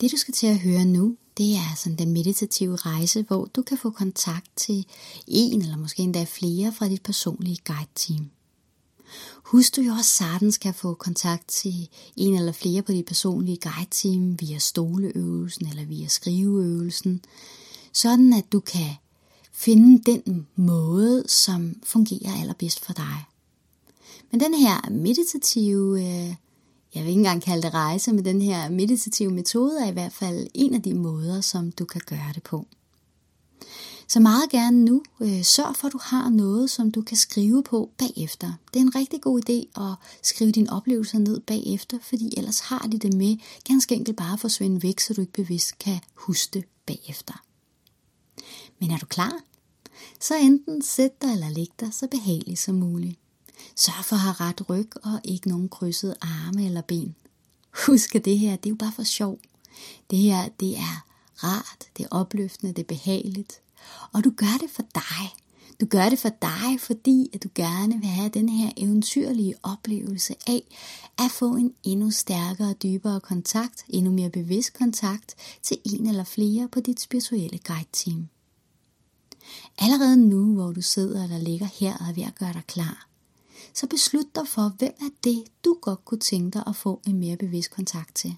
Det du skal til at høre nu, det er sådan den meditative rejse, hvor du kan få kontakt til en eller måske endda flere fra dit personlige guide-team. Husk du jo også sagtens kan få kontakt til en eller flere på dit personlige guide-team via stoleøvelsen eller via skriveøvelsen, sådan at du kan finde den måde, som fungerer allerbedst for dig. Men den her meditative, øh, jeg vil ikke engang kalde det rejse, men den her meditative metode er i hvert fald en af de måder, som du kan gøre det på. Så meget gerne nu, øh, sørg for, at du har noget, som du kan skrive på bagefter. Det er en rigtig god idé at skrive dine oplevelser ned bagefter, fordi ellers har de det med ganske enkelt bare at forsvinde væk, så du ikke bevidst kan huske det bagefter. Men er du klar? Så enten sæt dig eller læg dig så behageligt som muligt. Sørg for at have ret ryg og ikke nogen krydsede arme eller ben. Husk at det her, det er jo bare for sjov. Det her, det er rart, det er opløftende, det er behageligt. Og du gør det for dig. Du gør det for dig, fordi at du gerne vil have den her eventyrlige oplevelse af at få en endnu stærkere og dybere kontakt, endnu mere bevidst kontakt til en eller flere på dit spirituelle guide-team. Allerede nu, hvor du sidder eller ligger her og er ved at gøre dig klar, så beslut dig for, hvem er det, du godt kunne tænke dig at få en mere bevidst kontakt til.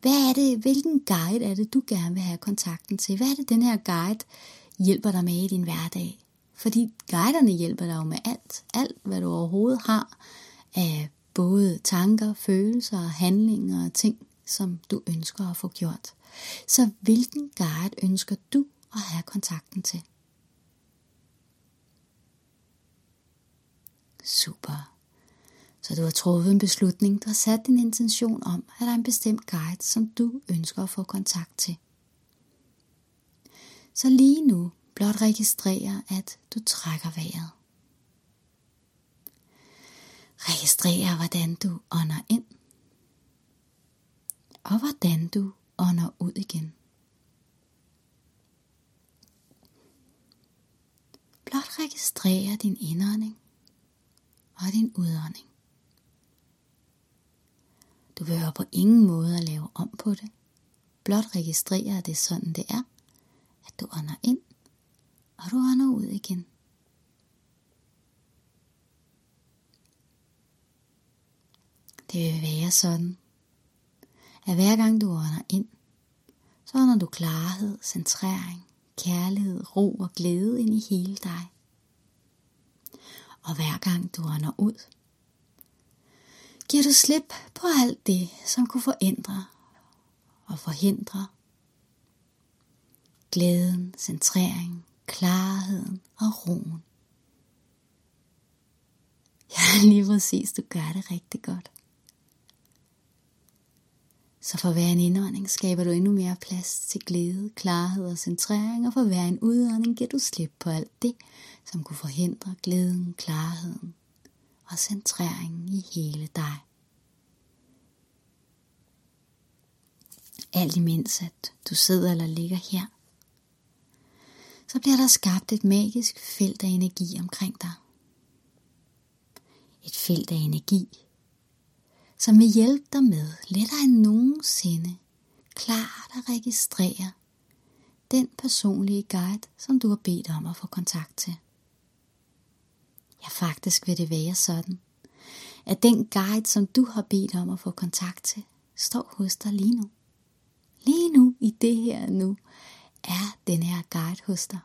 Hvad er det, hvilken guide er det, du gerne vil have kontakten til? Hvad er det, den her guide hjælper dig med i din hverdag? Fordi guiderne hjælper dig jo med alt. Alt, hvad du overhovedet har af både tanker, følelser, handlinger og ting, som du ønsker at få gjort. Så hvilken guide ønsker du at have kontakten til? Super. Så du har truffet en beslutning, du har sat din intention om, at der er en bestemt guide, som du ønsker at få kontakt til. Så lige nu blot registrere, at du trækker vejret. Registrer, hvordan du ånder ind, og hvordan du ånder ud igen. Blot registrere din indånding og din udånding. Du behøver på ingen måde at lave om på det. Blot registrere, at det er sådan, det er. At du ånder ind, og du ånder ud igen. Det vil være sådan, at hver gang du ånder ind, så ånder du klarhed, centrering, kærlighed, ro og glæde ind i hele dig. Og hver gang du ånder ud, giver du slip på alt det, som kunne forændre og forhindre glæden, centrering, klarheden og roen. Ja, lige præcis, du gør det rigtig godt. Så for hver en indånding skaber du endnu mere plads til glæde, klarhed og centrering, og for hver en udånding giver du slip på alt det, som kunne forhindre glæden, klarheden og centreringen i hele dig. Alt imens at du sidder eller ligger her, så bliver der skabt et magisk felt af energi omkring dig. Et felt af energi, som vil hjælpe dig med lettere end nogensinde klart at registrere den personlige guide, som du har bedt om at få kontakt til. Ja, faktisk vil det være sådan, at den guide, som du har bedt om at få kontakt til, står hos dig lige nu. Lige nu, i det her nu, er den her guide hos dig.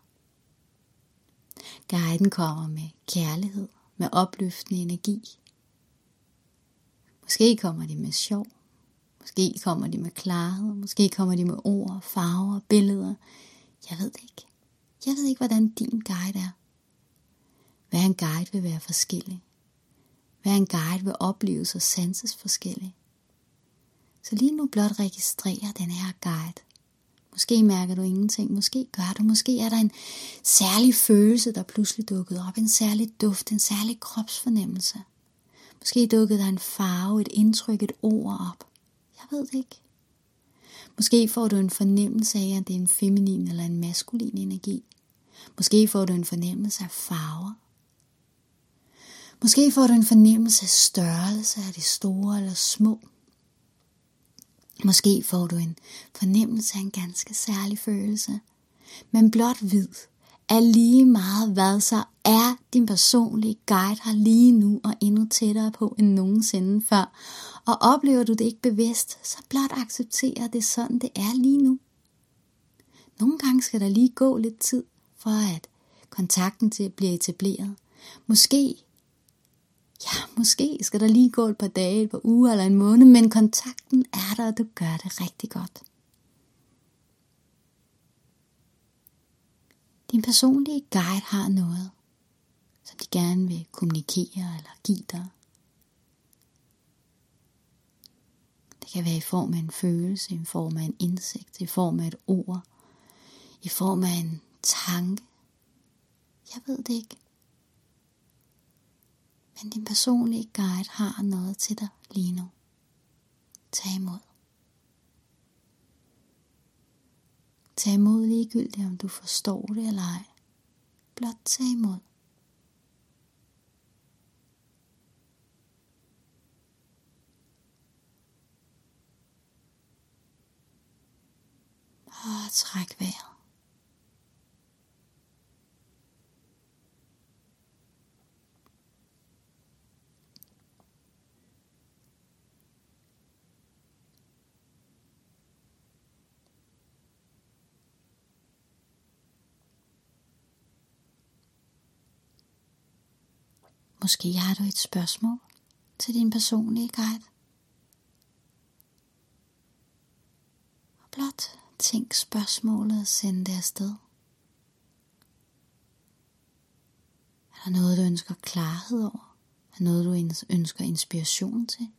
Guiden kommer med kærlighed, med opløftende energi. Måske kommer de med sjov, måske kommer de med klarhed, måske kommer de med ord, farver, billeder. Jeg ved det ikke. Jeg ved ikke, hvordan din guide er. Hver en guide vil være forskellig. Hver en guide vil opleves og sanses forskellig. Så lige nu blot registrer den her guide. Måske mærker du ingenting, måske gør du, måske er der en særlig følelse, der pludselig dukkede op, en særlig duft, en særlig kropsfornemmelse. Måske dukkede der en farve, et indtryk, et ord op. Jeg ved det ikke. Måske får du en fornemmelse af, at det er en feminin eller en maskulin energi. Måske får du en fornemmelse af farver. Måske får du en fornemmelse af størrelse, af det store eller små. Måske får du en fornemmelse af en ganske særlig følelse. Men blot vid, er lige meget hvad så er din personlige guide her lige nu og endnu tættere på end nogensinde før. Og oplever du det ikke bevidst, så blot accepterer det sådan det er lige nu. Nogle gange skal der lige gå lidt tid for at kontakten til bliver etableret. Måske, ja, måske skal der lige gå et par dage, et par uger eller en måned, men kontakten er der, og du gør det rigtig godt. Din personlige guide har noget, som de gerne vil kommunikere eller give dig. Det kan være i form af en følelse, i form af en indsigt, i form af et ord, i form af en tanke. Jeg ved det ikke. Men din personlige guide har noget til dig lige nu. Tag imod. Tag imod ligegyldigt, om du forstår det eller ej. Blot tag imod. Og træk vejret. Måske har du et spørgsmål til din personlige guide. Og blot tænk spørgsmålet og send det afsted. Er der noget, du ønsker klarhed over? Er noget, du ønsker inspiration til?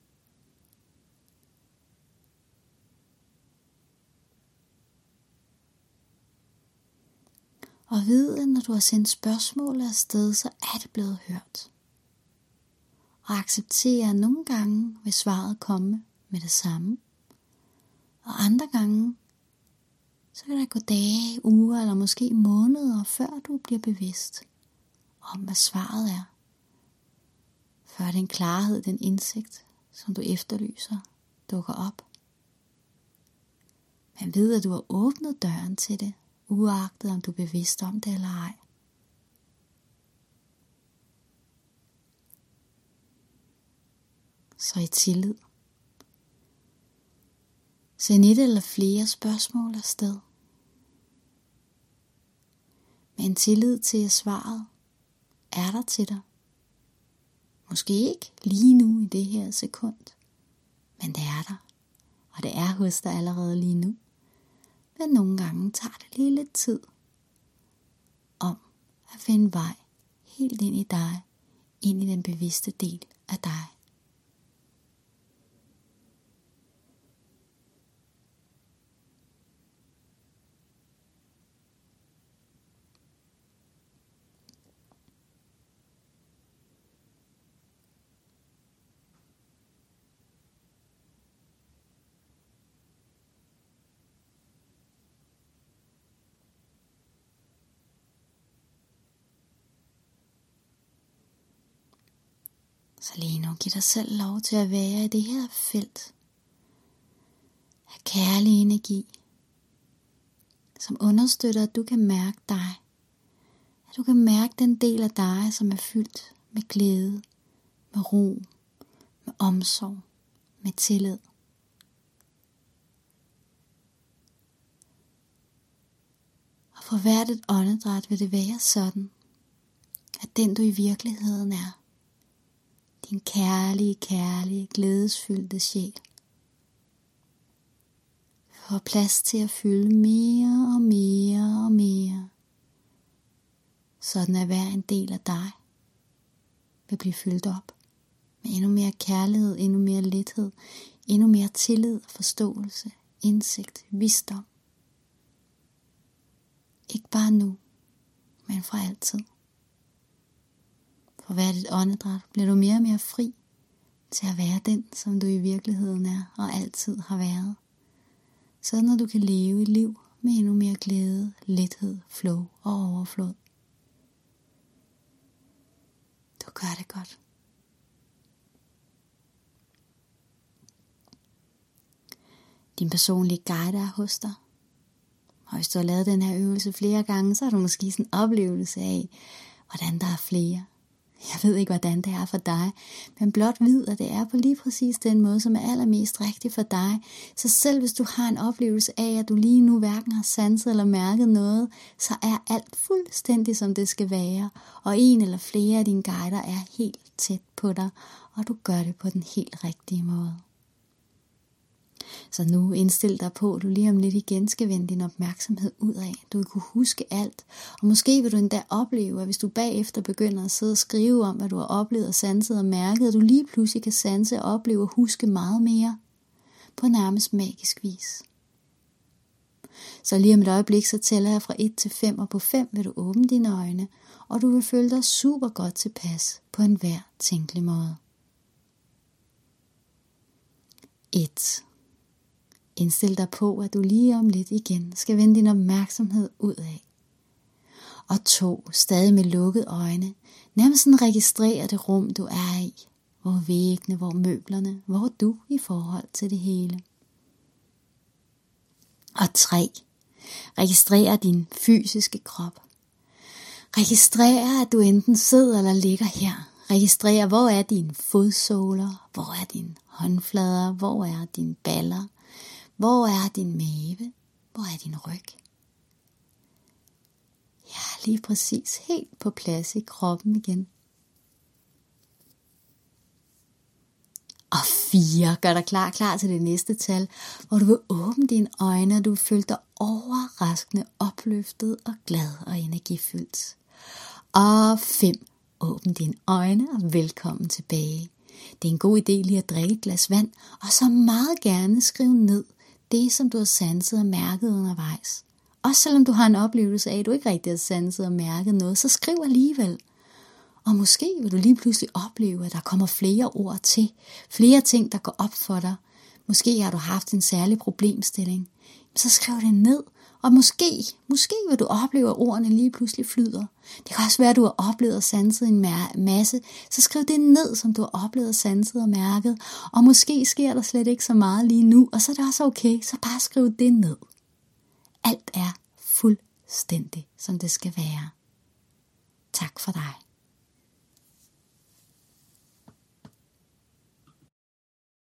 Og vide, når du har sendt spørgsmålet afsted, så er det blevet hørt og acceptere, at nogle gange vil svaret komme med det samme. Og andre gange, så kan der gå dage, uger eller måske måneder, før du bliver bevidst om, hvad svaret er. Før den klarhed, den indsigt, som du efterlyser, dukker op. Men ved, at du har åbnet døren til det, uagtet om du er bevidst om det eller ej. Så i tillid. Send et eller flere spørgsmål afsted. Med en tillid til, at svaret er der til dig. Måske ikke lige nu i det her sekund, men det er der, og det er hos dig allerede lige nu. Men nogle gange tager det lige lidt tid om at finde vej helt ind i dig, ind i den bevidste del af dig. Så lige nu giv dig selv lov til at være i det her felt af kærlig energi, som understøtter, at du kan mærke dig. At du kan mærke den del af dig, som er fyldt med glæde, med ro, med omsorg, med tillid. Og for hvert et åndedræt vil det være sådan, at den du i virkeligheden er, din kærlige, kærlige, glædesfyldte sjæl. Får plads til at fylde mere og mere og mere. Sådan at hver en del af dig vil blive fyldt op med endnu mere kærlighed, endnu mere lethed, endnu mere tillid, forståelse, indsigt, visdom. Ikke bare nu, men for altid. For hvert et åndedræt bliver du mere og mere fri til at være den, som du i virkeligheden er og altid har været. Sådan at du kan leve et liv med endnu mere glæde, lethed, flow og overflod. Du gør det godt. din personlige guide er hos dig. Og hvis du har lavet den her øvelse flere gange, så har du måske sådan en oplevelse af, hvordan der er flere. Jeg ved ikke, hvordan det er for dig, men blot vid, at det er på lige præcis den måde, som er allermest rigtig for dig. Så selv hvis du har en oplevelse af, at du lige nu hverken har sanset eller mærket noget, så er alt fuldstændig som det skal være, og en eller flere af dine guider er helt tæt på dig, og du gør det på den helt rigtige måde. Så nu indstil dig på, at du lige om lidt igen skal vende din opmærksomhed ud af. Du vil kunne huske alt. Og måske vil du endda opleve, at hvis du bagefter begynder at sidde og skrive om, hvad du har oplevet og sanset og mærket, at du lige pludselig kan sanse og opleve og huske meget mere. På nærmest magisk vis. Så lige om et øjeblik, så tæller jeg fra 1 til 5, og på 5 vil du åbne dine øjne, og du vil føle dig super godt tilpas på enhver tænkelig måde. 1. Indstil dig på, at du lige om lidt igen skal vende din opmærksomhed ud af. Og to, stadig med lukkede øjne, nærmest sådan registrere det rum, du er i. Hvor væggene, hvor møblerne, hvor du i forhold til det hele. Og tre, registrere din fysiske krop. Registrer, at du enten sidder eller ligger her. Registrer, hvor er dine fodsåler, hvor er dine håndflader, hvor er dine baller, hvor er din mave? Hvor er din ryg? Ja, lige præcis helt på plads i kroppen igen. Og fire, gør dig klar, klar til det næste tal, hvor du vil åbne dine øjne, og du vil føle dig overraskende opløftet og glad og energifyldt. Og fem, åbn dine øjne og velkommen tilbage. Det er en god idé lige at drikke et glas vand, og så meget gerne skrive ned, det, som du har sanset og mærket undervejs. Også selvom du har en oplevelse af, at du ikke rigtig har sanset og mærket noget, så skriv alligevel. Og måske vil du lige pludselig opleve, at der kommer flere ord til, flere ting, der går op for dig. Måske har du haft en særlig problemstilling. Så skriv det ned, og måske, måske vil du opleve, at ordene lige pludselig flyder. Det kan også være, at du har oplevet og sanset en masse. Så skriv det ned, som du har oplevet og sanset og mærket. Og måske sker der slet ikke så meget lige nu, og så er det også okay. Så bare skriv det ned. Alt er fuldstændig, som det skal være. Tak for dig.